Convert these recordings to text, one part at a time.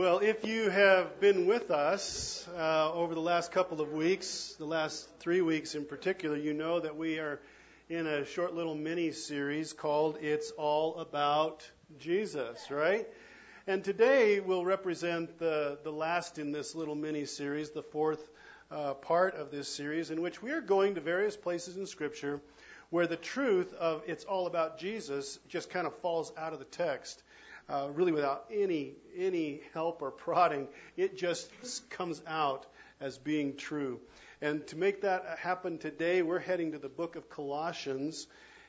Well, if you have been with us uh, over the last couple of weeks, the last three weeks in particular, you know that we are in a short little mini series called It's All About Jesus, right? And today will represent the, the last in this little mini series, the fourth uh, part of this series, in which we are going to various places in Scripture where the truth of It's All About Jesus just kind of falls out of the text uh, really without any any help or prodding. It just comes out as being true. And to make that happen today, we're heading to the book of Colossians.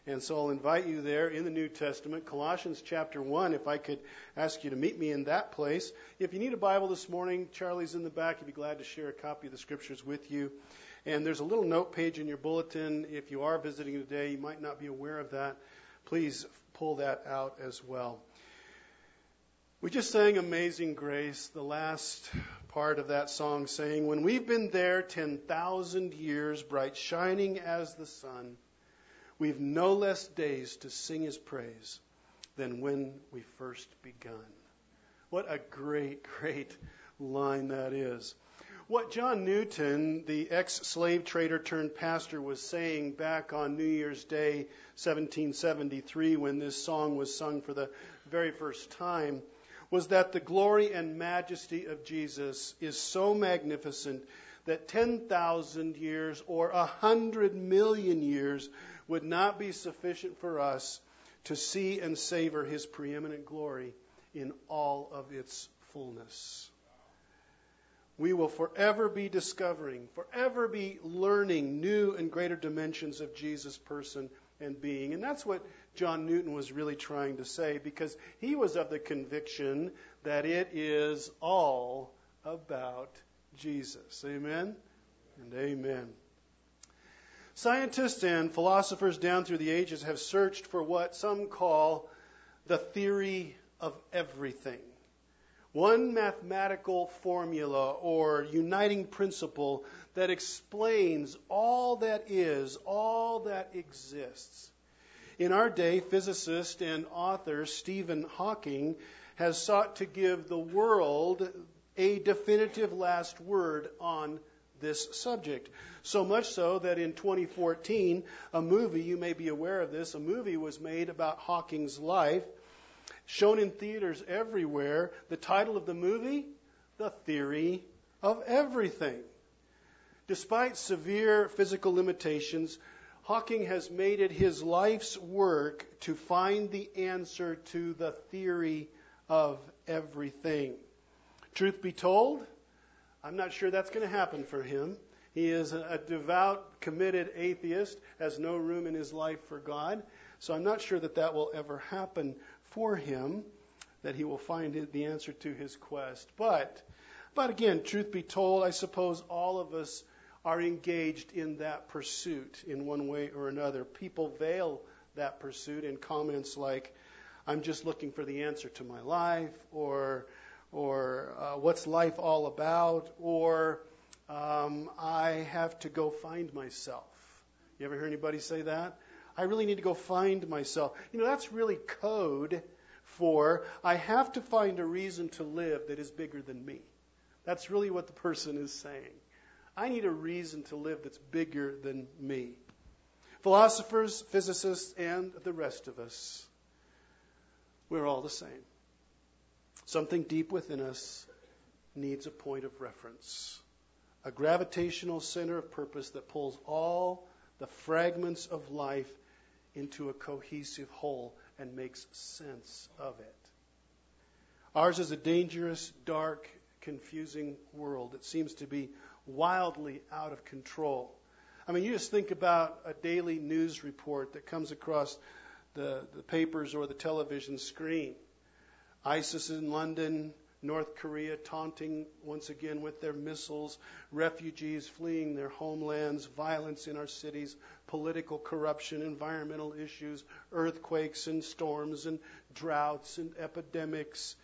And so I'll invite you there in the New Testament, Colossians chapter 1, if I could ask you to meet me in that place. If you need a Bible this morning, Charlie's in the back. He'd be glad to share a copy of the scriptures with you. And there's a little note page in your bulletin. If you are visiting today, you might not be aware of that. Please pull that out as well. We just sang Amazing Grace, the last part of that song saying, When we've been there 10,000 years, bright shining as the sun, we've no less days to sing his praise than when we first begun. What a great, great line that is. What John Newton, the ex slave trader turned pastor, was saying back on New Year's Day, 1773, when this song was sung for the very first time, was that the glory and majesty of Jesus is so magnificent that 10,000 years or 100 million years would not be sufficient for us to see and savor his preeminent glory in all of its fullness. We will forever be discovering, forever be learning new and greater dimensions of Jesus' person and being. And that's what John Newton was really trying to say because he was of the conviction that it is all about Jesus. Amen and amen. Scientists and philosophers down through the ages have searched for what some call the theory of everything. One mathematical formula or uniting principle that explains all that is, all that exists. In our day, physicist and author Stephen Hawking has sought to give the world a definitive last word on this subject. So much so that in 2014, a movie, you may be aware of this, a movie was made about Hawking's life, shown in theaters everywhere. The title of the movie, The Theory of Everything. Despite severe physical limitations, Hawking has made it his life's work to find the answer to the theory of everything. Truth be told, I'm not sure that's going to happen for him. He is a devout, committed atheist, has no room in his life for God. So I'm not sure that that will ever happen for him, that he will find the answer to his quest. But, but again, truth be told, I suppose all of us are engaged in that pursuit in one way or another. People veil that pursuit in comments like, I'm just looking for the answer to my life, or, or uh, what's life all about, or um, I have to go find myself. You ever hear anybody say that? I really need to go find myself. You know, that's really code for I have to find a reason to live that is bigger than me. That's really what the person is saying. I need a reason to live that's bigger than me. Philosophers, physicists, and the rest of us, we're all the same. Something deep within us needs a point of reference, a gravitational center of purpose that pulls all the fragments of life into a cohesive whole and makes sense of it. Ours is a dangerous, dark, confusing world. It seems to be wildly out of control. I mean, you just think about a daily news report that comes across the, the papers or the television screen. ISIS in London, North Korea taunting once again with their missiles, refugees fleeing their homelands, violence in our cities, political corruption, environmental issues, earthquakes and storms and droughts and epidemics.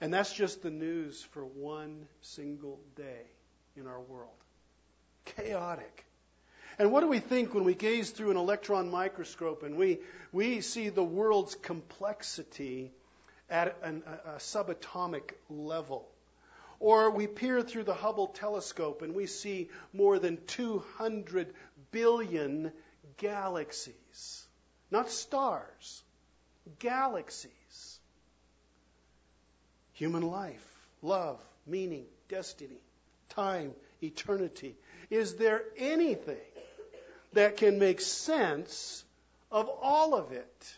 And that's just the news for one single day in our world. Chaotic. And what do we think when we gaze through an electron microscope and we, we see the world's complexity at an, a, a subatomic level. Or we peer through the Hubble telescope and we see more than 200 billion galaxies. Not stars, galaxies. Human life, love, meaning, destiny, time, eternity. Is there anything that can make sense of all of it?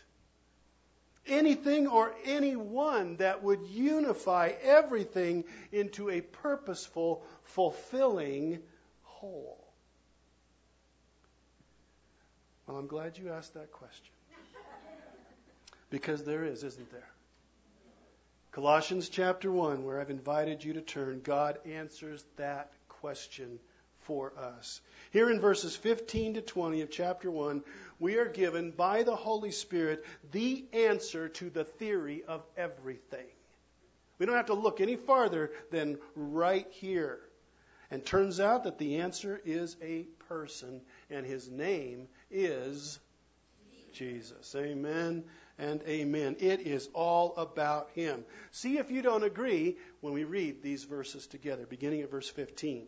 anything or anyone that would unify everything into a purposeful, fulfilling whole? Well, I'm glad you asked that question. Because there is, isn't there? Colossians chapter 1, where I've invited you to turn, God answers that question for us. Here in verses 15 to 20 of chapter 1, we are given by the Holy Spirit the answer to the theory of everything. We don't have to look any farther than right here. And turns out that the answer is a person, and his name is Jesus. Amen and amen. It is all about him. See if you don't agree when we read these verses together, beginning at verse 15.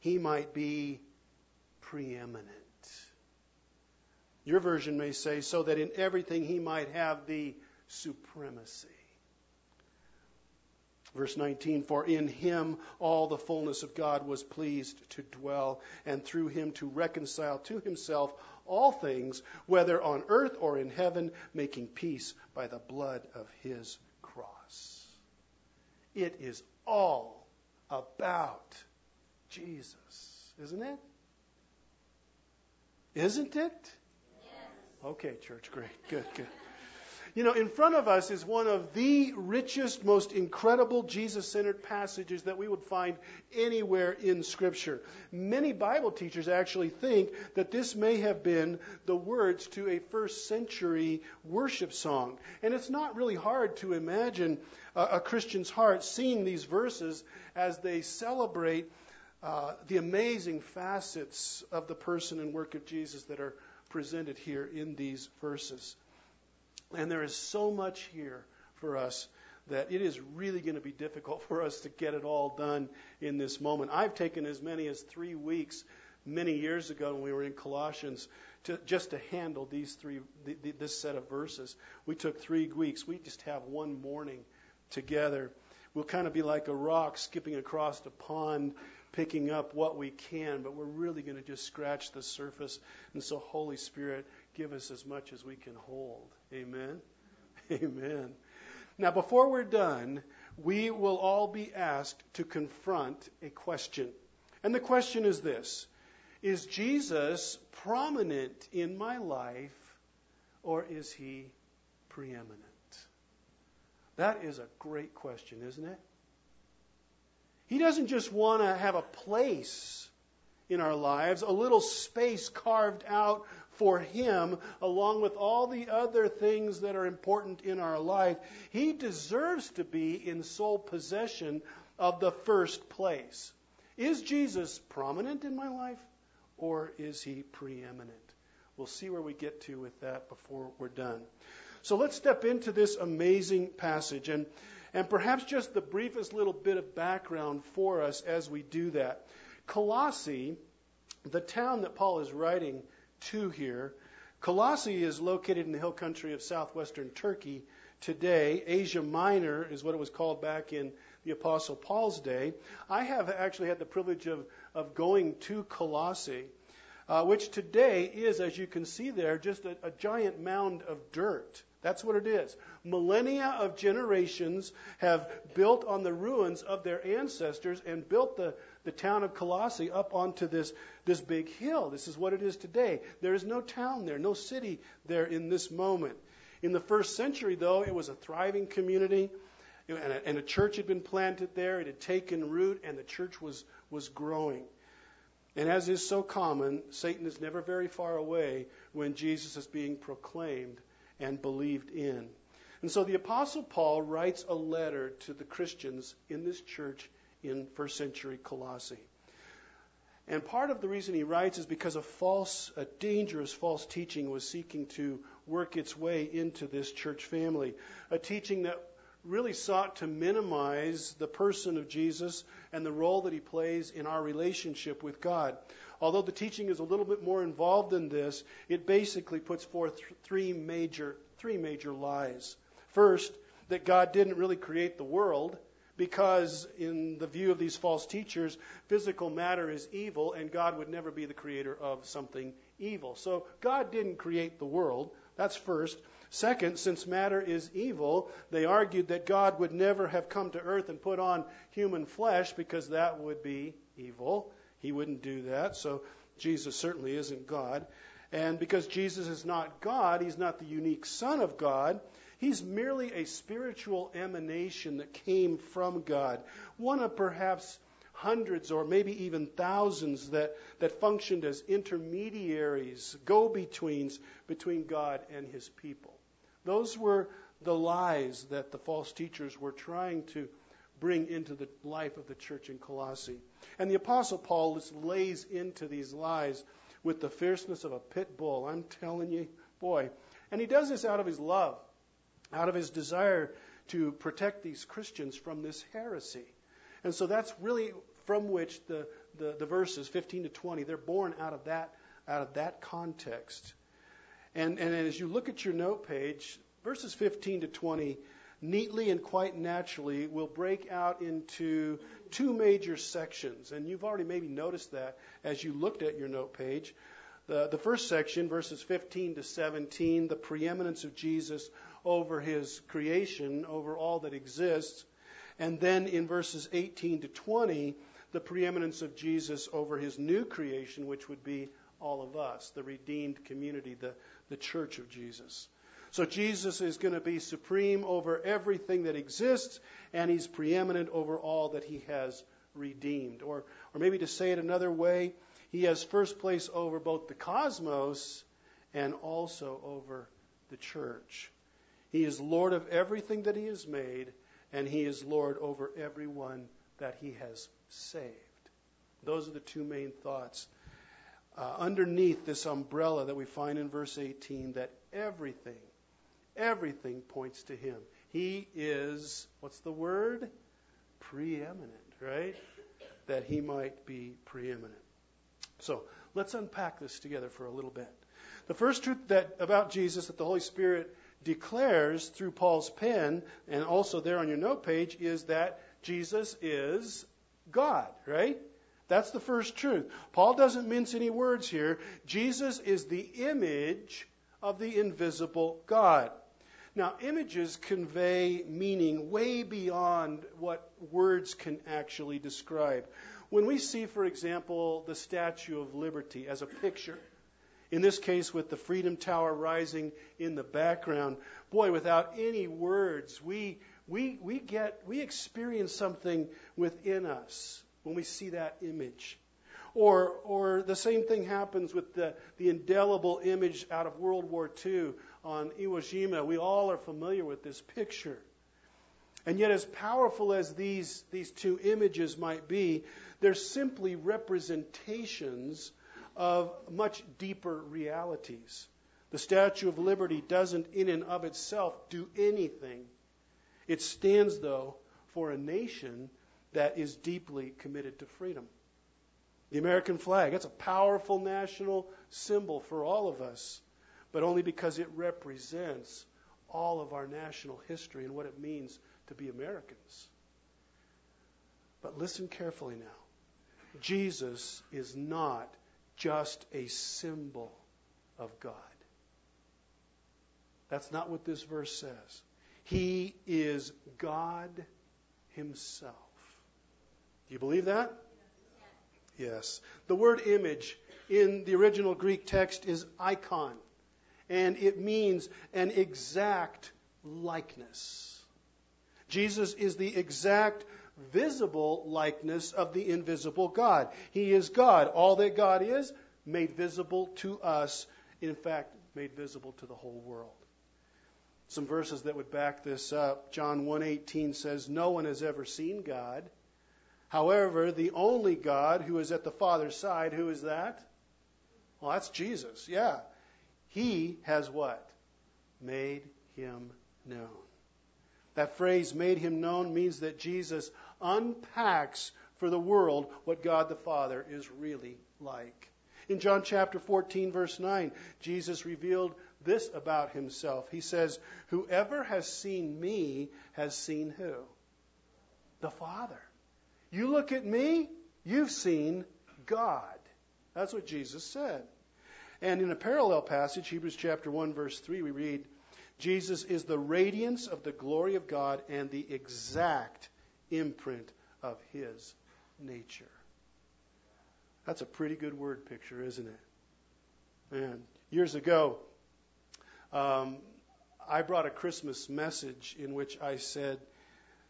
he might be preeminent. Your version may say, so that in everything he might have the supremacy. Verse 19, for in him all the fullness of God was pleased to dwell, and through him to reconcile to himself all things, whether on earth or in heaven, making peace by the blood of his cross. It is all about Jesus, isn't it? Isn't it? Yes. Okay, church, great. Good, good. You know, in front of us is one of the richest, most incredible Jesus centered passages that we would find anywhere in Scripture. Many Bible teachers actually think that this may have been the words to a first century worship song. And it's not really hard to imagine a, a Christian's heart seeing these verses as they celebrate uh, the amazing facets of the person and work of Jesus that are presented here in these verses. And there is so much here for us that it is really going to be difficult for us to get it all done in this moment. I've taken as many as three weeks many years ago when we were in Colossians to, just to handle these three, the, the, this set of verses. We took three weeks. We just have one morning together. We'll kind of be like a rock skipping across a pond picking up what we can, but we're really going to just scratch the surface. And so, Holy Spirit, give us as much as we can hold. Amen. Amen. Now, before we're done, we will all be asked to confront a question. And the question is this Is Jesus prominent in my life, or is he preeminent? That is a great question, isn't it? He doesn't just want to have a place in our lives, a little space carved out for Him, along with all the other things that are important in our life. He deserves to be in sole possession of the first place. Is Jesus prominent in my life, or is He preeminent? We'll see where we get to with that before we're done. So let's step into this amazing passage. And and perhaps just the briefest little bit of background for us as we do that. Colossae, the town that Paul is writing to here, Colossae is located in the hill country of southwestern Turkey today. Asia Minor is what it was called back in the Apostle Paul's day. I have actually had the privilege of, of going to Colossae, uh, which today is, as you can see there, just a, a giant mound of dirt. That's what it is. Millennia of generations have built on the ruins of their ancestors and built the, the town of Colossae up onto this, this big hill. This is what it is today. There is no town there, no city there in this moment. In the first century, though, it was a thriving community, and a, and a church had been planted there. It had taken root, and the church was, was growing. And as is so common, Satan is never very far away when Jesus is being proclaimed and believed in. And so the Apostle Paul writes a letter to the Christians in this church in first century Colossae. And part of the reason he writes is because a false, a dangerous false teaching was seeking to work its way into this church family. A teaching that really sought to minimize the person of Jesus and the role that he plays in our relationship with God. Although the teaching is a little bit more involved than this, it basically puts forth three major three major lies. First, that God didn't really create the world because, in the view of these false teachers, physical matter is evil and God would never be the creator of something evil. So, God didn't create the world. That's first. Second, since matter is evil, they argued that God would never have come to earth and put on human flesh because that would be evil. He wouldn't do that. So, Jesus certainly isn't God. And because Jesus is not God, he's not the unique Son of God. He's merely a spiritual emanation that came from God, one of perhaps hundreds or maybe even thousands that, that functioned as intermediaries, go betweens between God and his people. Those were the lies that the false teachers were trying to bring into the life of the church in Colossae. And the Apostle Paul just lays into these lies with the fierceness of a pit bull. I'm telling you, boy. And he does this out of his love out of his desire to protect these Christians from this heresy. And so that's really from which the, the, the, verses 15 to 20, they're born out of that, out of that context. And, and as you look at your note page, verses 15 to 20 neatly and quite naturally will break out into two major sections. And you've already maybe noticed that as you looked at your note page. The, the first section, verses 15 to 17, the preeminence of Jesus over his creation, over all that exists. And then in verses 18 to 20, the preeminence of Jesus over his new creation, which would be all of us, the redeemed community, the, the church of Jesus. So Jesus is going to be supreme over everything that exists, and he's preeminent over all that he has redeemed. Or, or maybe to say it another way, he has first place over both the cosmos and also over the church. He is Lord of everything that He has made, and He is Lord over everyone that He has saved. Those are the two main thoughts. Uh, underneath this umbrella that we find in verse 18, that everything, everything points to Him. He is, what's the word? Preeminent, right? That He might be preeminent. So let's unpack this together for a little bit. The first truth that about Jesus that the Holy Spirit declares through Paul's pen, and also there on your note page, is that Jesus is God, right? That's the first truth. Paul doesn't mince any words here. Jesus is the image of the invisible God. Now, images convey meaning way beyond what words can actually describe. When we see, for example, the Statue of Liberty as a picture, in this case, with the Freedom Tower rising in the background, boy, without any words, we, we, we get, we experience something within us when we see that image. Or, or the same thing happens with the, the indelible image out of World War II on Iwo Jima. We all are familiar with this picture. And yet, as powerful as these, these two images might be, they're simply representations of much deeper realities. The Statue of Liberty doesn't, in and of itself, do anything. It stands, though, for a nation that is deeply committed to freedom. The American flag, that's a powerful national symbol for all of us, but only because it represents all of our national history and what it means to be Americans. But listen carefully now. Jesus is not just a symbol of God. That's not what this verse says. He is God Himself. Do you believe that? Yes. The word image in the original Greek text is icon. and it means an exact likeness. Jesus is the exact visible likeness of the invisible God. He is God. All that God is, made visible to us, in fact, made visible to the whole world. Some verses that would back this up. John 1:18 says, "No one has ever seen God. However, the only God who is at the Father's side, who is that? Well, that's Jesus. Yeah. He has what? Made him known. That phrase, made him known, means that Jesus unpacks for the world what God the Father is really like. In John chapter 14, verse 9, Jesus revealed this about himself. He says, Whoever has seen me has seen who? The Father. You look at me, you've seen God. That's what Jesus said. And in a parallel passage, Hebrews chapter 1 verse 3, we read, Jesus is the radiance of the glory of God and the exact imprint of his nature. That's a pretty good word picture, isn't it? Man, years ago, um, I brought a Christmas message in which I said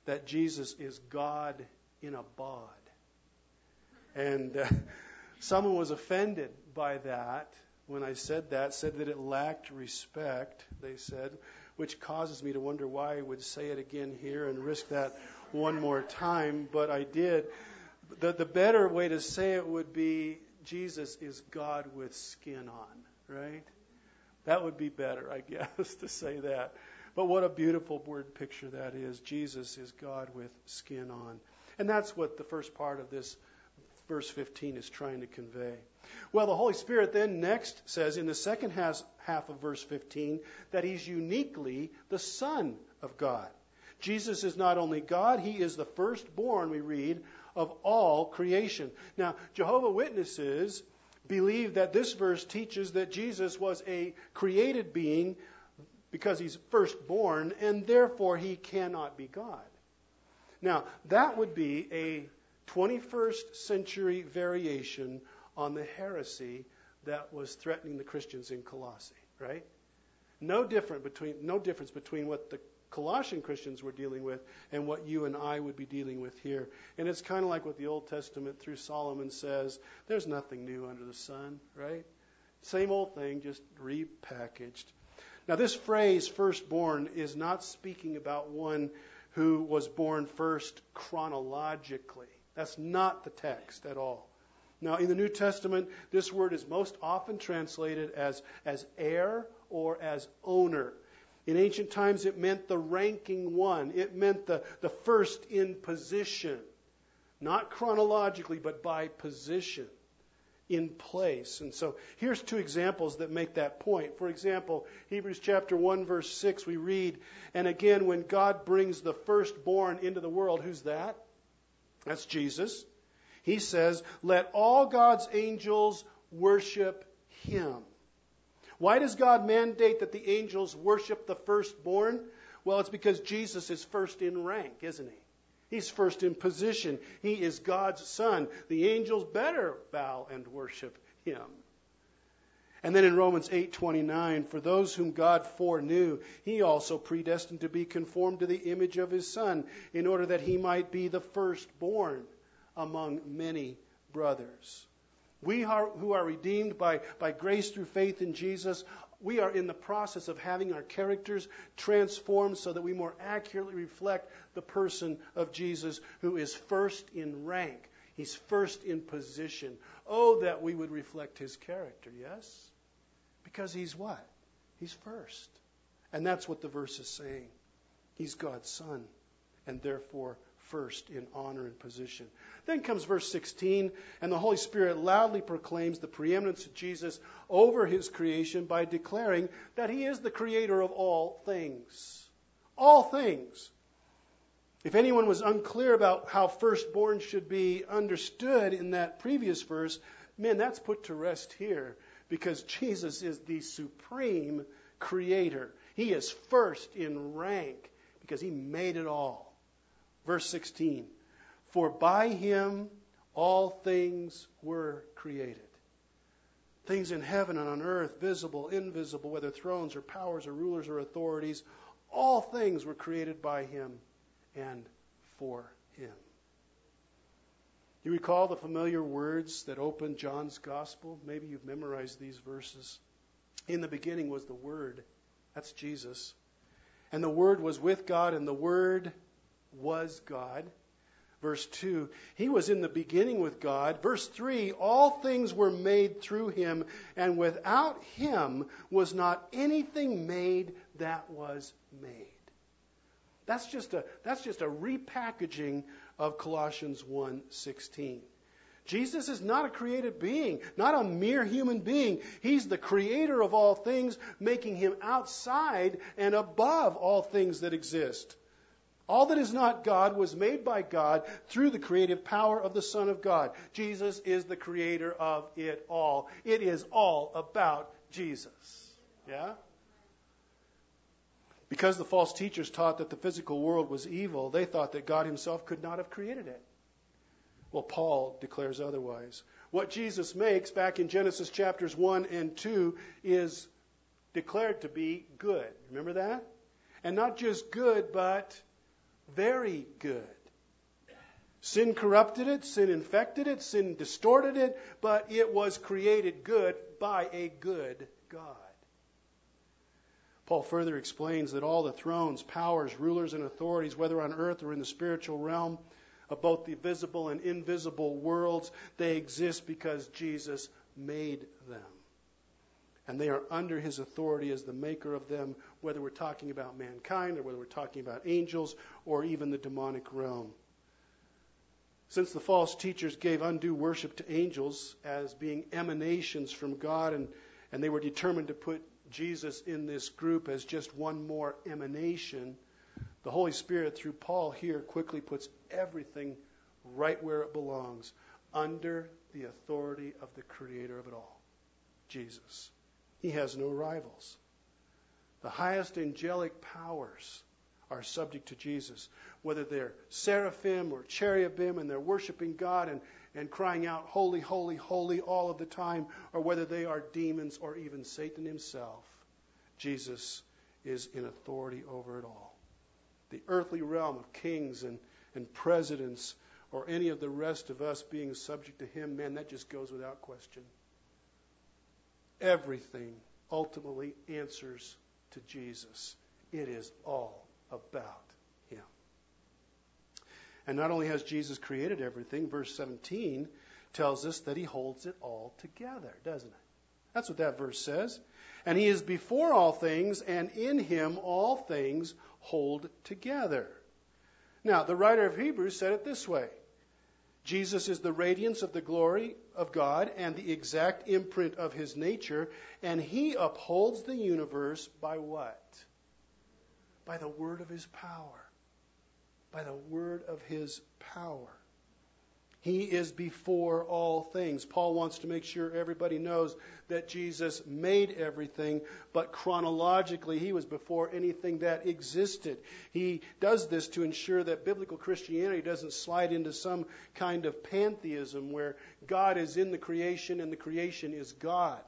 that Jesus is God in a bod. And uh, someone was offended by that when I said that, said that it lacked respect, they said, which causes me to wonder why I would say it again here and risk that one more time, but I did. The, the better way to say it would be Jesus is God with skin on, right? That would be better, I guess, to say that. But what a beautiful word picture that is. Jesus is God with skin on. And that's what the first part of this verse 15 is trying to convey. Well, the Holy Spirit then next says in the second half, of verse 15 that he's uniquely the Son of God. Jesus is not only God, he is the firstborn, we read, of all creation. Now, Jehovah Witnesses believe that this verse teaches that Jesus was a created being because he's firstborn, and therefore he cannot be God. Now, that would be a 21st century variation on the heresy that was threatening the Christians in Colossae, right? No different between no difference between what the Colossian Christians were dealing with and what you and I would be dealing with here. And it's kind of like what the Old Testament through Solomon says, there's nothing new under the sun, right? Same old thing, just repackaged. Now, this phrase, firstborn, is not speaking about one who was born first chronologically. That's not the text at all. Now, in the New Testament, this word is most often translated as, as heir or as owner. In ancient times, it meant the ranking one, it meant the, the first in position, not chronologically, but by position in place. And so here's two examples that make that point. For example, Hebrews chapter 1 verse 6 we read, and again when God brings the firstborn into the world, who's that? That's Jesus. He says, "Let all God's angels worship him." Why does God mandate that the angels worship the firstborn? Well, it's because Jesus is first in rank, isn't he? He's first in position. He is God's son. The angels better bow and worship him. And then in Romans 8:29, for those whom God foreknew, he also predestined to be conformed to the image of his son, in order that he might be the firstborn among many brothers. We are, who are redeemed by, by grace through faith in Jesus we are in the process of having our characters transformed so that we more accurately reflect the person of Jesus who is first in rank. He's first in position. Oh, that we would reflect his character, yes? Because he's what? He's first. And that's what the verse is saying. He's God's son, and therefore first in honor and position. Then comes verse 16, and the Holy Spirit loudly proclaims the preeminence of Jesus over his creation by declaring that he is the creator of all things. All things. If anyone was unclear about how firstborn should be understood in that previous verse, man, that's put to rest here because Jesus is the supreme creator. He is first in rank because he made it all. Verse 16 For by him all things were created. Things in heaven and on earth, visible, invisible, whether thrones or powers or rulers or authorities, all things were created by him and for him. You recall the familiar words that opened John's gospel? Maybe you've memorized these verses. In the beginning was the Word. That's Jesus. And the Word was with God, and the Word was God. Verse 2, He was in the beginning with God. Verse 3, all things were made through Him, and without Him was not anything made that was made. That's just a, that's just a repackaging of Colossians 1:16. Jesus is not a created being, not a mere human being. He's the creator of all things, making him outside and above all things that exist. All that is not God was made by God through the creative power of the Son of God. Jesus is the creator of it all. It is all about Jesus. Yeah? Because the false teachers taught that the physical world was evil, they thought that God himself could not have created it. Well, Paul declares otherwise. What Jesus makes back in Genesis chapters 1 and 2 is declared to be good. Remember that? And not just good, but very good. Sin corrupted it, sin infected it, sin distorted it, but it was created good by a good God. Paul further explains that all the thrones, powers, rulers, and authorities, whether on earth or in the spiritual realm, of both the visible and invisible worlds, they exist because Jesus made them. And they are under his authority as the maker of them, whether we're talking about mankind or whether we're talking about angels or even the demonic realm. Since the false teachers gave undue worship to angels as being emanations from God, and, and they were determined to put Jesus in this group as just one more emanation, the Holy Spirit, through Paul here, quickly puts everything right where it belongs under the authority of the Creator of it all, Jesus. He has no rivals. The highest angelic powers are subject to Jesus, whether they're seraphim or cherubim and they're worshiping God and, and crying out, Holy, holy, holy, all of the time, or whether they are demons or even Satan himself. Jesus is in authority over it all. The earthly realm of kings and, and presidents or any of the rest of us being subject to him, man, that just goes without question. Everything ultimately answers to Jesus. It is all about him. And not only has Jesus created everything, verse 17 tells us that he holds it all together, doesn't it? That's what that verse says. And he is before all things, and in him all things hold together. Now, the writer of Hebrews said it this way Jesus is the radiance of the glory of God and the exact imprint of his nature, and he upholds the universe by what? By the word of his power. By the word of his power. He is before all things. Paul wants to make sure everybody knows that Jesus made everything, but chronologically, he was before anything that existed. He does this to ensure that biblical Christianity doesn't slide into some kind of pantheism where God is in the creation and the creation is God.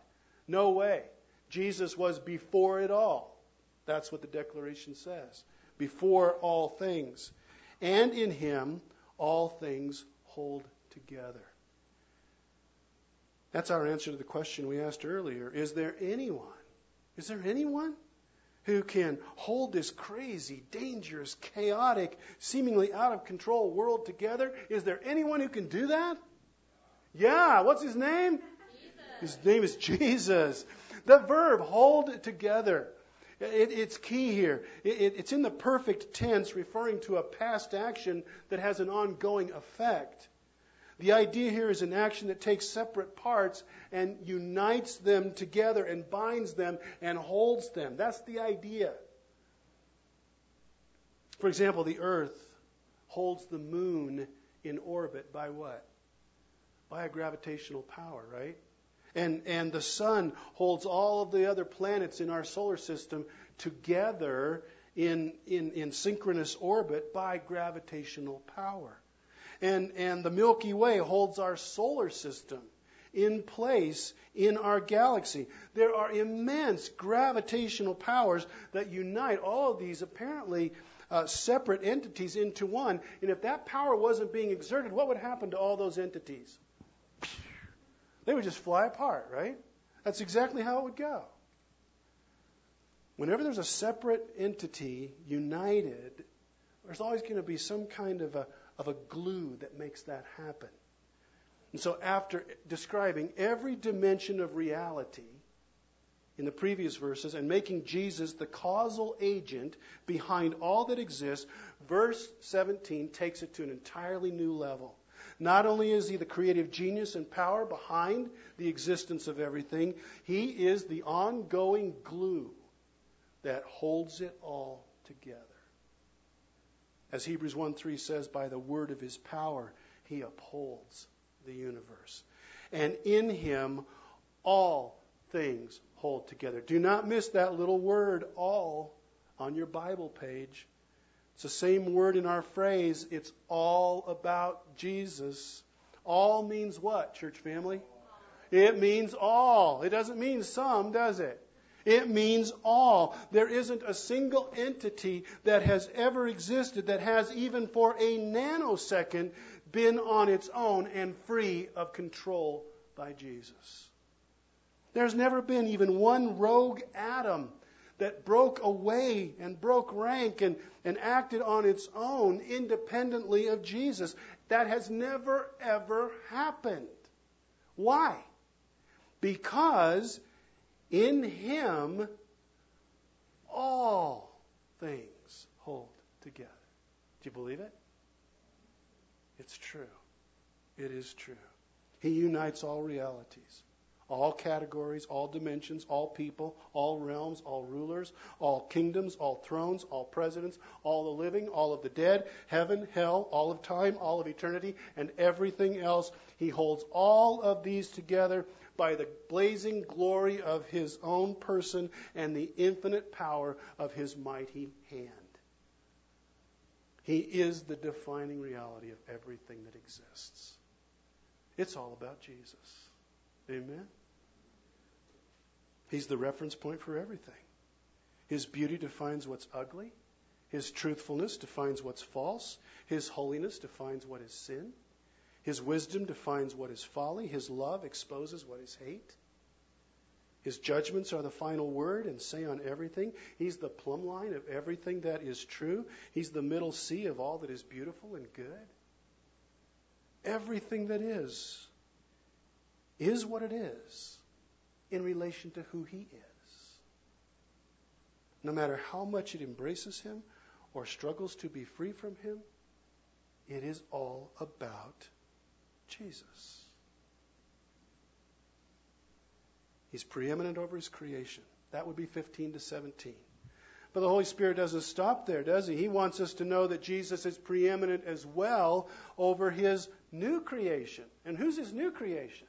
No way. Jesus was before it all. That's what the declaration says. Before all things. And in him, all things hold together? That's our answer to the question we asked earlier. Is there anyone? Is there anyone who can hold this crazy, dangerous, chaotic, seemingly out of control world together? Is there anyone who can do that? Yeah. What's his name? Jesus. His name is Jesus. The verb hold together. It, it's key here. It, it's in the perfect tense, referring to a past action that has an ongoing effect. The idea here is an action that takes separate parts and unites them together and binds them and holds them. That's the idea. For example, the Earth holds the moon in orbit by what? By a gravitational power, right? And, and the sun holds all of the other planets in our solar system together in, in, in synchronous orbit by gravitational power. And, and the Milky Way holds our solar system in place in our galaxy. There are immense gravitational powers that unite all of these apparently uh, separate entities into one. And if that power wasn't being exerted, what would happen to all those entities? They would just fly apart, right? That's exactly how it would go. Whenever there's a separate entity united, there's always going to be some kind of a, of a glue that makes that happen. And so, after describing every dimension of reality in the previous verses and making Jesus the causal agent behind all that exists, verse 17 takes it to an entirely new level. Not only is he the creative genius and power behind the existence of everything, he is the ongoing glue that holds it all together. As Hebrews 1 3 says, by the word of his power, he upholds the universe. And in him, all things hold together. Do not miss that little word, all, on your Bible page. It's the same word in our phrase. It's all about Jesus. All means what, church family? It means all. It doesn't mean some, does it? It means all. There isn't a single entity that has ever existed that has, even for a nanosecond, been on its own and free of control by Jesus. There's never been even one rogue atom that broke away and broke rank and, and acted on its own independently of Jesus. That has never, ever happened. Why? Because in Him all things hold together. Do you believe it? It's true. It is true. He unites all realities all categories, all dimensions, all people, all realms, all rulers, all kingdoms, all thrones, all presidents, all the living, all of the dead, heaven, hell, all of time, all of eternity, and everything else. He holds all of these together by the blazing glory of his own person and the infinite power of his mighty hand. He is the defining reality of everything that exists. It's all about Jesus. Amen? He's the reference point for everything. His beauty defines what's ugly. His truthfulness defines what's false. His holiness defines what is sin. His wisdom defines what is folly. His love exposes what is hate. His judgments are the final word and say on everything. He's the plumb line of everything that is true. He's the middle sea of all that is beautiful and good. Everything that is is what it is in relation to who He is. No matter how much it embraces Him or struggles to be free from Him, it is all about Jesus. He's preeminent over His creation. That would be 15 to 17. But the Holy Spirit doesn't stop there, does He? He wants us to know that Jesus is preeminent as well over His new creation. And who's His new creation?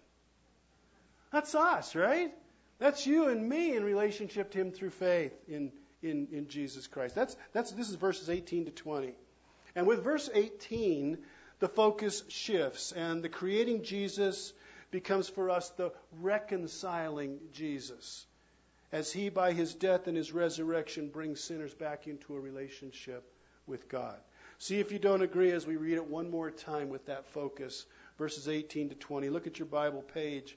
That's us, right? That's you and me in relationship to Him through faith in, in, in Jesus Christ. That's, that's, this is verses 18 to 20. And with verse 18, the focus shifts, and the creating Jesus becomes for us the reconciling Jesus, as He, by His death and His resurrection, brings sinners back into a relationship with God. See if you don't agree as we read it one more time with that focus, verses 18 to 20. Look at your Bible page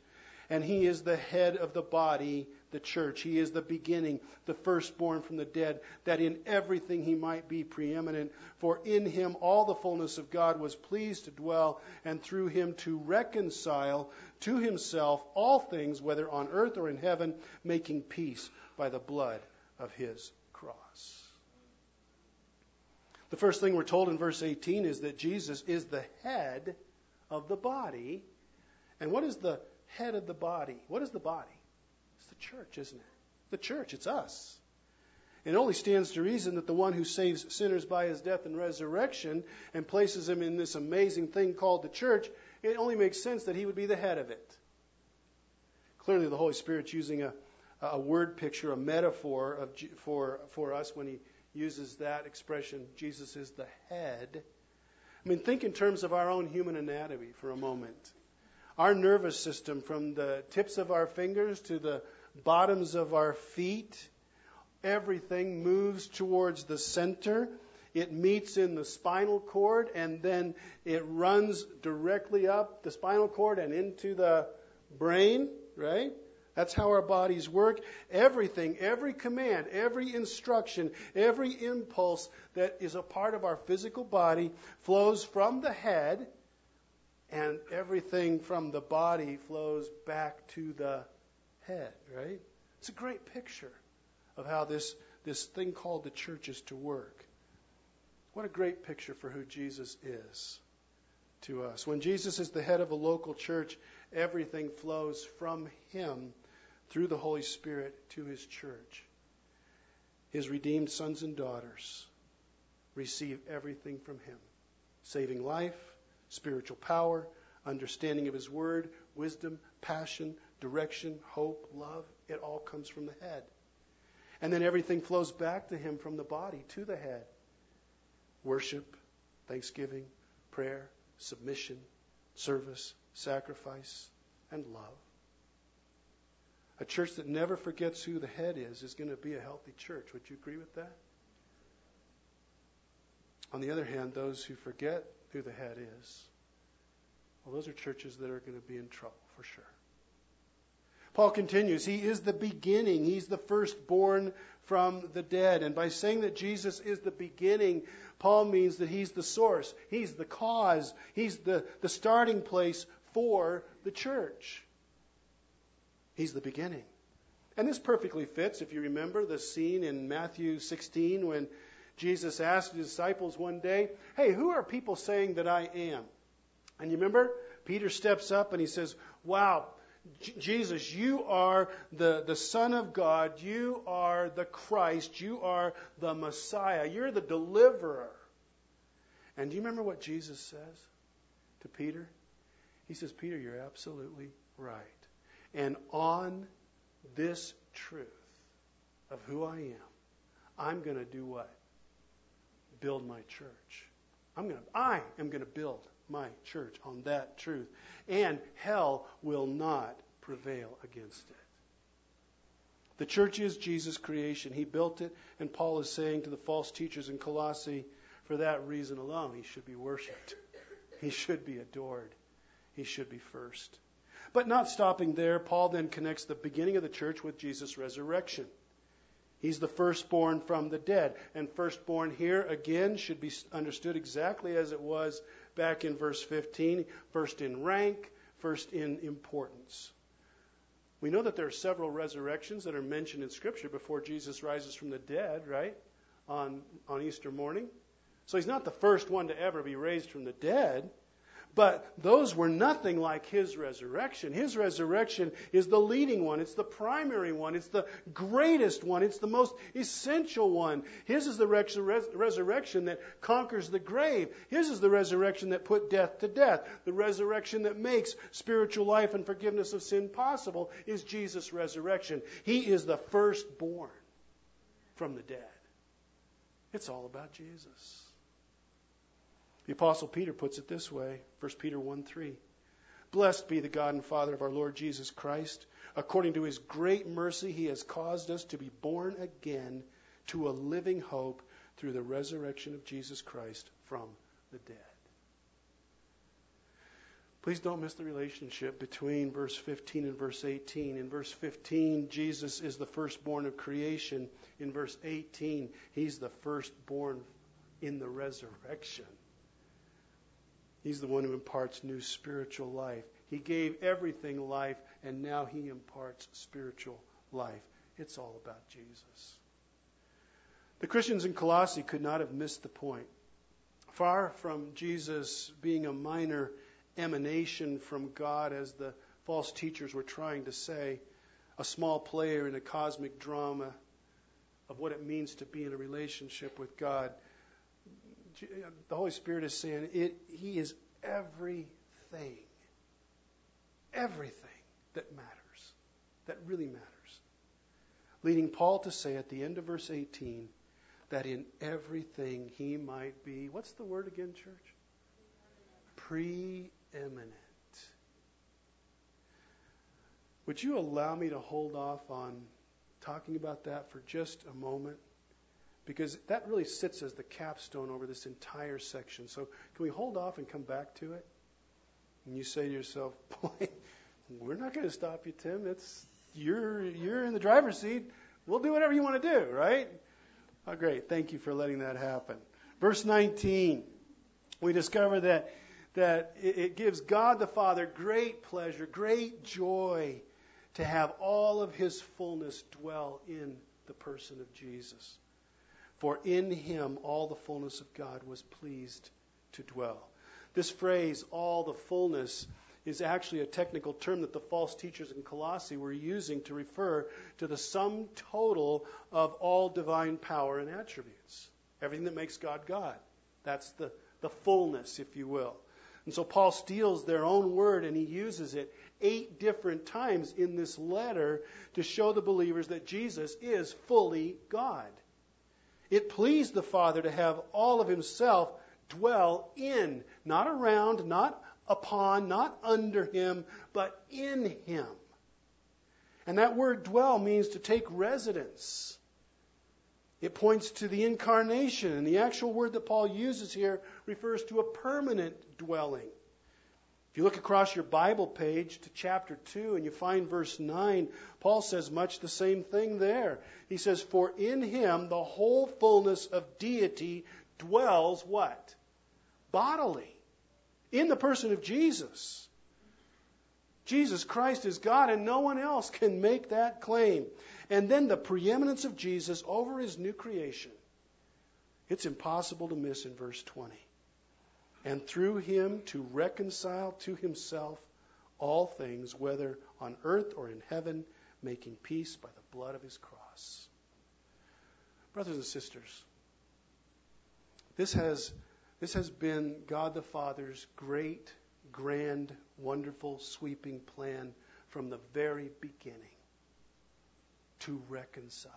and he is the head of the body, the church. He is the beginning, the firstborn from the dead, that in everything he might be preeminent. For in him all the fullness of God was pleased to dwell, and through him to reconcile to himself all things, whether on earth or in heaven, making peace by the blood of his cross. The first thing we're told in verse 18 is that Jesus is the head of the body. And what is the head of the body. What is the body? It's the church, isn't it? The church, it's us. It only stands to reason that the one who saves sinners by his death and resurrection and places them in this amazing thing called the church, it only makes sense that he would be the head of it. Clearly, the Holy Spirit's using a, a word picture, a metaphor of, for, for us when he uses that expression, Jesus is the head. I mean, think in terms of our own human anatomy for a moment. Our nervous system, from the tips of our fingers to the bottoms of our feet, everything moves towards the center. It meets in the spinal cord and then it runs directly up the spinal cord and into the brain, right? That's how our bodies work. Everything, every command, every instruction, every impulse that is a part of our physical body flows from the head, and everything from the body flows back to the head, right? It's a great picture of how this, this thing called the church is to work. What a great picture for who Jesus is to us. When Jesus is the head of a local church, everything flows from him through the Holy Spirit to his church. His redeemed sons and daughters receive everything from him saving life, spiritual power, understanding of his word, wisdom, passion, direction, hope, love. It all comes from the head. And then everything flows back to him from the body to the head worship, thanksgiving, prayer, submission, service, sacrifice, and love. A church that never forgets who the head is is going to be a healthy church. Would you agree with that? On the other hand, those who forget who the head is, well, those are churches that are going to be in trouble for sure. Paul continues, He is the beginning. He's the firstborn from the dead. And by saying that Jesus is the beginning, Paul means that He's the source, He's the cause, He's the, the starting place for the church. He's the beginning. And this perfectly fits, if you remember, the scene in Matthew 16 when Jesus asked his disciples one day, Hey, who are people saying that I am? And you remember? Peter steps up and he says, Wow, Jesus, you are the, the Son of God. You are the Christ. You are the Messiah. You're the deliverer. And do you remember what Jesus says to Peter? He says, Peter, you're absolutely right. And on this truth of who I am, I'm going to do what? Build my church. I'm going to, I am going to build my church on that truth. And hell will not prevail against it. The church is Jesus' creation. He built it, and Paul is saying to the false teachers in Colossae, for that reason alone, he should be worshiped. He should be adored. He should be first. But not stopping there, Paul then connects the beginning of the church with Jesus' resurrection. He's the firstborn from the dead. And firstborn here, again, should be understood exactly as it was back in verse 15 first in rank, first in importance. We know that there are several resurrections that are mentioned in Scripture before Jesus rises from the dead, right? On, on Easter morning. So he's not the first one to ever be raised from the dead. But those were nothing like his resurrection. His resurrection is the leading one. It's the primary one. It's the greatest one. It's the most essential one. His is the res- resurrection that conquers the grave. His is the resurrection that put death to death. The resurrection that makes spiritual life and forgiveness of sin possible is Jesus' resurrection. He is the firstborn from the dead. It's all about Jesus. The Apostle Peter puts it this way 1 Peter 1 3. Blessed be the God and Father of our Lord Jesus Christ. According to his great mercy, he has caused us to be born again to a living hope through the resurrection of Jesus Christ from the dead. Please don't miss the relationship between verse 15 and verse 18. In verse 15, Jesus is the firstborn of creation. In verse 18, he's the firstborn in the resurrection. He's the one who imparts new spiritual life. He gave everything life, and now he imparts spiritual life. It's all about Jesus. The Christians in Colossae could not have missed the point. Far from Jesus being a minor emanation from God, as the false teachers were trying to say, a small player in a cosmic drama of what it means to be in a relationship with God the Holy Spirit is saying it, He is everything. Everything that matters, that really matters. Leading Paul to say at the end of verse 18 that in everything he might be, what's the word again, church? Preeminent. Would you allow me to hold off on talking about that for just a moment? Because that really sits as the capstone over this entire section. So, can we hold off and come back to it? And you say to yourself, boy, we're not going to stop you, Tim. It's you're you're in the driver's seat. We'll do whatever you want to do, right? Oh, great. Thank you for letting that happen. Verse 19, we discover that that it gives God the Father great pleasure, great joy to have all of His fullness dwell in the person of Jesus. For in Him all the fullness of God was pleased to dwell. This phrase, all the fullness, is actually a technical term that the false teachers in Colossae were using to refer to the sum total of all divine power and attributes. Everything that makes God God. That's the, the fullness, if you will. And so Paul steals their own word and he uses it eight different times in this letter to show the believers that Jesus is fully God. It pleased the Father to have all of himself dwell in, not around, not upon, not under him, but in him. And that word dwell means to take residence. It points to the incarnation, and the actual word that Paul uses here refers to a permanent dwelling. If you look across your Bible page to chapter 2 and you find verse 9, Paul says much the same thing there. He says, For in him the whole fullness of deity dwells what? Bodily in the person of Jesus. Jesus Christ is God, and no one else can make that claim. And then the preeminence of Jesus over his new creation. It's impossible to miss in verse 20. And through him to reconcile to himself all things, whether on earth or in heaven, making peace by the blood of his cross. Brothers and sisters, this has this has been God the Father's great, grand, wonderful, sweeping plan from the very beginning to reconcile.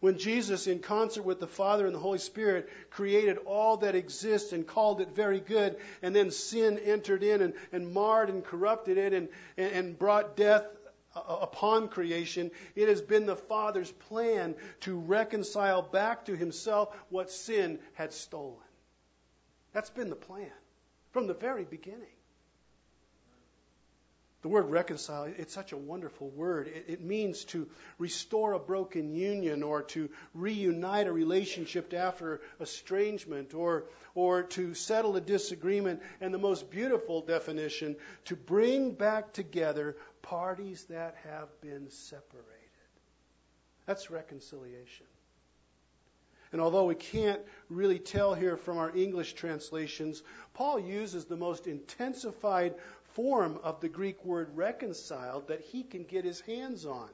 When Jesus, in concert with the Father and the Holy Spirit, created all that exists and called it very good, and then sin entered in and, and marred and corrupted it and, and, and brought death upon creation, it has been the Father's plan to reconcile back to Himself what sin had stolen. That's been the plan from the very beginning. The word reconcile, it's such a wonderful word. It, it, means to restore a broken union or to reunite a relationship after estrangement or, or to settle a disagreement. And the most beautiful definition, to bring back together parties that have been separated. That's reconciliation. And although we can't really tell here from our English translations, Paul uses the most intensified form of the Greek word reconciled that he can get his hands on.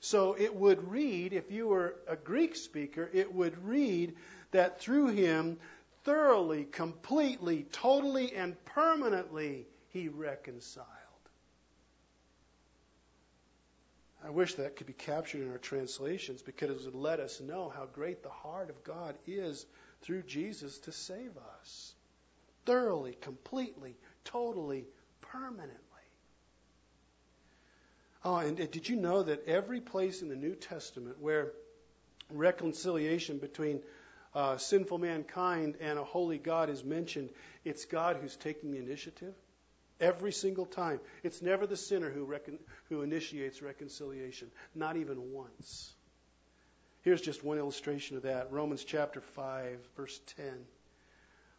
So it would read, if you were a Greek speaker, it would read that through him, thoroughly, completely, totally, and permanently, he reconciled. I wish that could be captured in our translations because it would let us know how great the heart of God is through Jesus to save us. Thoroughly, completely, totally, permanently. Oh, and did you know that every place in the New Testament where reconciliation between uh, sinful mankind and a holy God is mentioned, it's God who's taking the initiative? Every single time. It's never the sinner who, recon- who initiates reconciliation, not even once. Here's just one illustration of that Romans chapter 5, verse 10.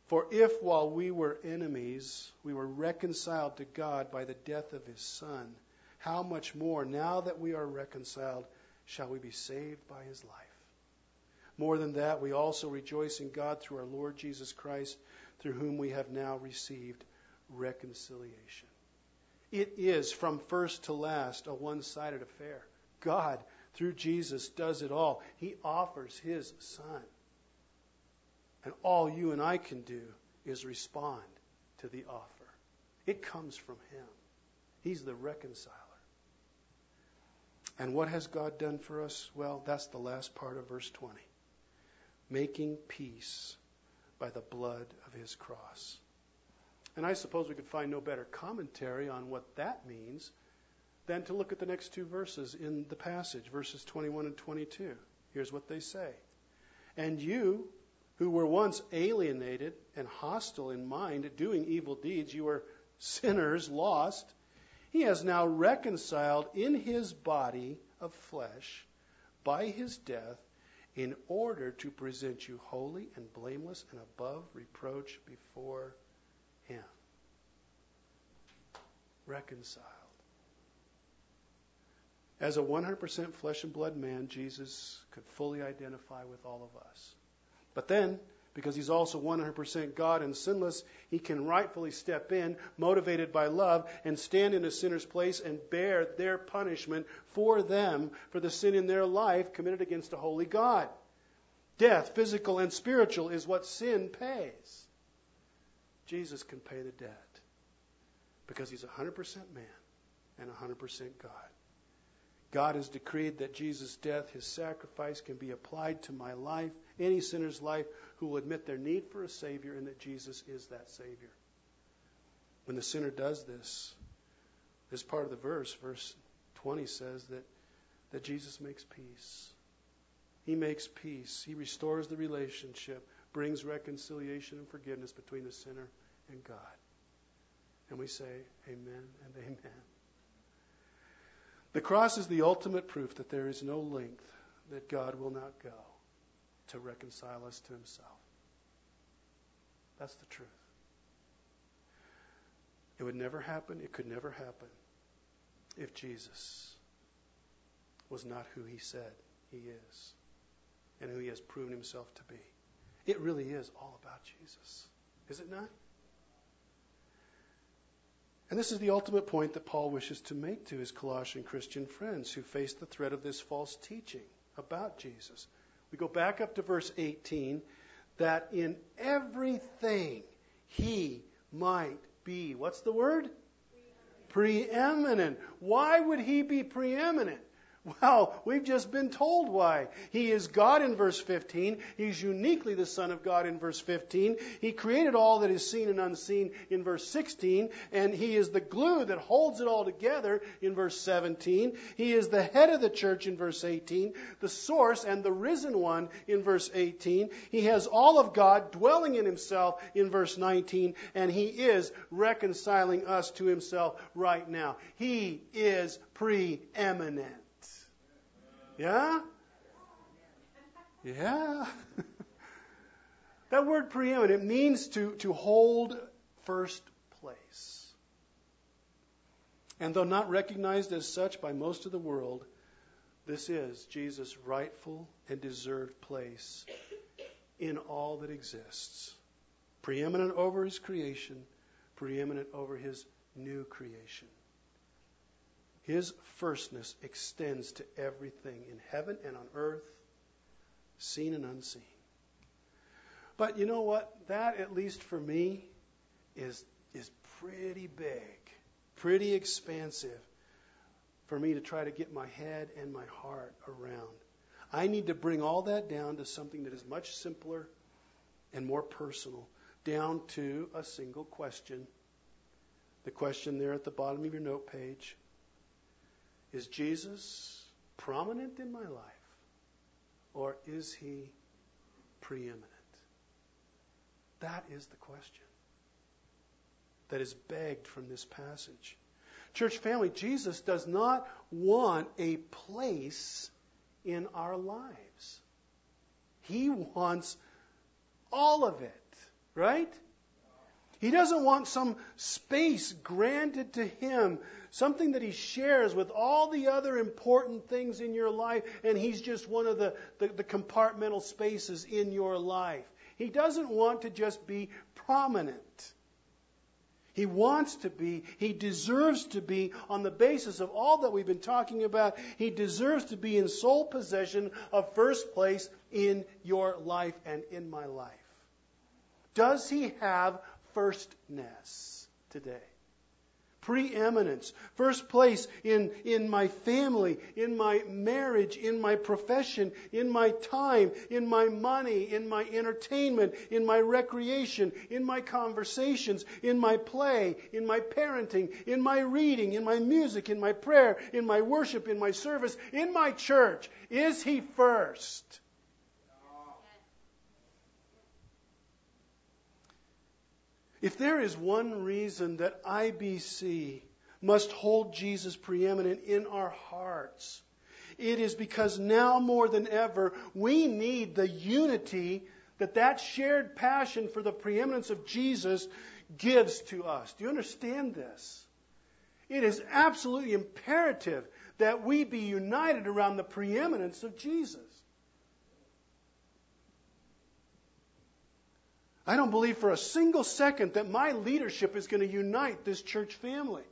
For if while we were enemies, we were reconciled to God by the death of his Son, how much more, now that we are reconciled, shall we be saved by his life? More than that, we also rejoice in God through our Lord Jesus Christ, through whom we have now received reconciliation. It is from first to last a one sided affair. God, through Jesus, does it all. He offers His Son. And all you and I can do is respond to the offer. It comes from Him. He's the reconciler. And what has God done for us? Well, that's the last part of verse 20. Making peace by the blood of His cross. And I suppose we could find no better commentary on what that means than to look at the next two verses in the passage, verses 21 and 22. Here's what they say And you, who were once alienated and hostile in mind, doing evil deeds, you were sinners, lost. He has now reconciled in his body of flesh by his death in order to present you holy and blameless and above reproach before him. Reconciled. As a 100% flesh and blood man, Jesus could fully identify with all of us. But then, because he's also 100% God and sinless, he can rightfully step in, motivated by love, and stand in a sinner's place and bear their punishment for them for the sin in their life committed against a holy God. Death, physical and spiritual, is what sin pays. Jesus can pay the debt because he's 100% man and 100% God. God has decreed that Jesus' death, his sacrifice, can be applied to my life, any sinner's life who will admit their need for a Savior and that Jesus is that Savior. When the sinner does this, this part of the verse, verse 20 says that, that Jesus makes peace. He makes peace. He restores the relationship, brings reconciliation and forgiveness between the sinner and God. And we say, Amen and Amen. The cross is the ultimate proof that there is no length that God will not go to reconcile us to himself. That's the truth. It would never happen, it could never happen if Jesus was not who he said he is and who he has proven himself to be. It really is all about Jesus, is it not? And this is the ultimate point that Paul wishes to make to his Colossian Christian friends who face the threat of this false teaching about Jesus. We go back up to verse 18 that in everything he might be, what's the word? Preeminent. preeminent. Why would he be preeminent? Well, we've just been told why. He is God in verse 15. He's uniquely the Son of God in verse 15. He created all that is seen and unseen in verse 16. And He is the glue that holds it all together in verse 17. He is the head of the church in verse 18. The source and the risen one in verse 18. He has all of God dwelling in Himself in verse 19. And He is reconciling us to Himself right now. He is preeminent. Yeah? Yeah. that word preeminent means to, to hold first place. And though not recognized as such by most of the world, this is Jesus' rightful and deserved place in all that exists. Preeminent over his creation, preeminent over his new creation. His firstness extends to everything in heaven and on earth, seen and unseen. But you know what? That, at least for me, is, is pretty big, pretty expansive for me to try to get my head and my heart around. I need to bring all that down to something that is much simpler and more personal, down to a single question. The question there at the bottom of your note page is Jesus prominent in my life? Or is he preeminent? That is the question that is begged from this passage. Church family, Jesus does not want a place in our lives. He wants all of it, right? He doesn't want some space granted to him, something that he shares with all the other important things in your life, and he's just one of the, the, the compartmental spaces in your life. He doesn't want to just be prominent. He wants to be, he deserves to be, on the basis of all that we've been talking about, he deserves to be in sole possession of first place in your life and in my life. Does he have firstness today. preeminence. First place in, in my family, in my marriage, in my profession, in my time, in my money, in my entertainment, in my recreation, in my conversations, in my play, in my parenting, in my reading, in my music, in my prayer, in my worship, in my service, in my church. Is He first? If there is one reason that IBC must hold Jesus preeminent in our hearts, it is because now more than ever we need the unity that that shared passion for the preeminence of Jesus gives to us. Do you understand this? It is absolutely imperative that we be united around the preeminence of Jesus. I don't believe for a single second that my leadership is going to unite this church family.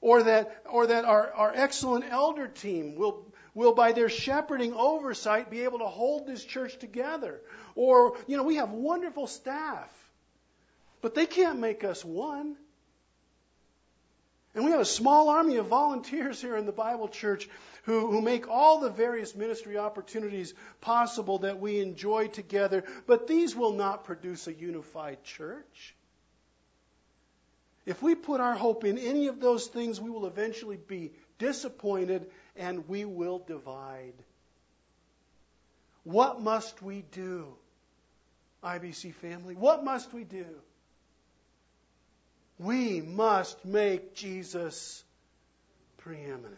Or that, or that our, our excellent elder team will, will, by their shepherding oversight, be able to hold this church together. Or, you know, we have wonderful staff, but they can't make us one. And we have a small army of volunteers here in the Bible church who, who make all the various ministry opportunities possible that we enjoy together, but these will not produce a unified church. If we put our hope in any of those things, we will eventually be disappointed and we will divide. What must we do, IBC family? What must we do? We must make Jesus preeminent.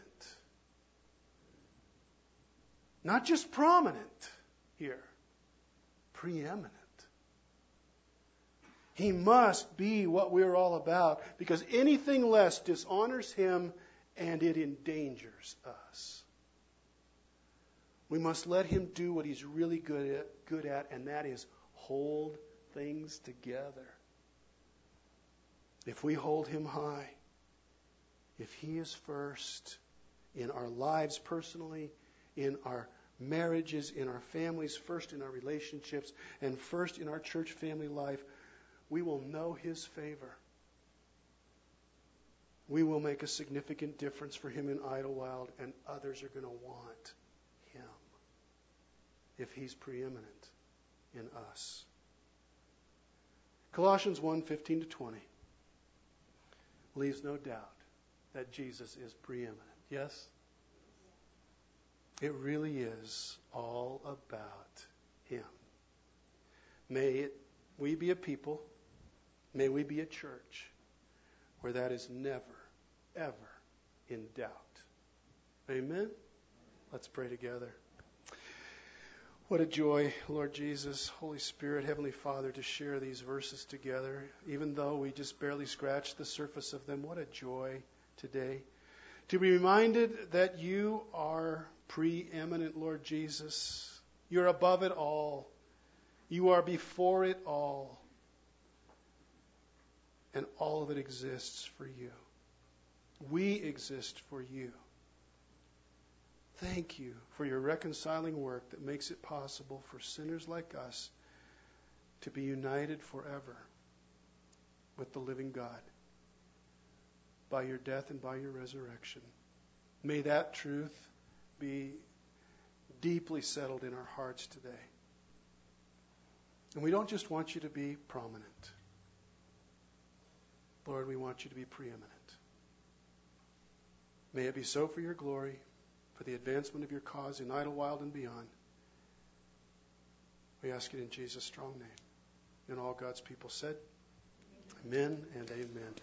Not just prominent here, preeminent. He must be what we're all about because anything less dishonors him and it endangers us. We must let him do what he's really good at, good at and that is hold things together. If we hold him high, if he is first in our lives personally, in our marriages, in our families, first in our relationships, and first in our church family life, we will know His favor. We will make a significant difference for Him in Idlewild, and others are going to want Him if He's preeminent in us. Colossians 1 15 to 20 leaves no doubt that Jesus is preeminent. Yes? It really is all about Him. May it, we be a people, may we be a church where that is never, ever in doubt. Amen? Let's pray together. What a joy, Lord Jesus, Holy Spirit, Heavenly Father, to share these verses together. Even though we just barely scratched the surface of them, what a joy today. To be reminded that you are preeminent, Lord Jesus. You're above it all. You are before it all. And all of it exists for you. We exist for you. Thank you for your reconciling work that makes it possible for sinners like us to be united forever with the living God by your death and by your resurrection. May that truth be deeply settled in our hearts today. And we don't just want you to be prominent. Lord, we want you to be preeminent. May it be so for your glory, for the advancement of your cause in Idlewild and beyond. We ask it in Jesus' strong name. And all God's people said, Amen and amen.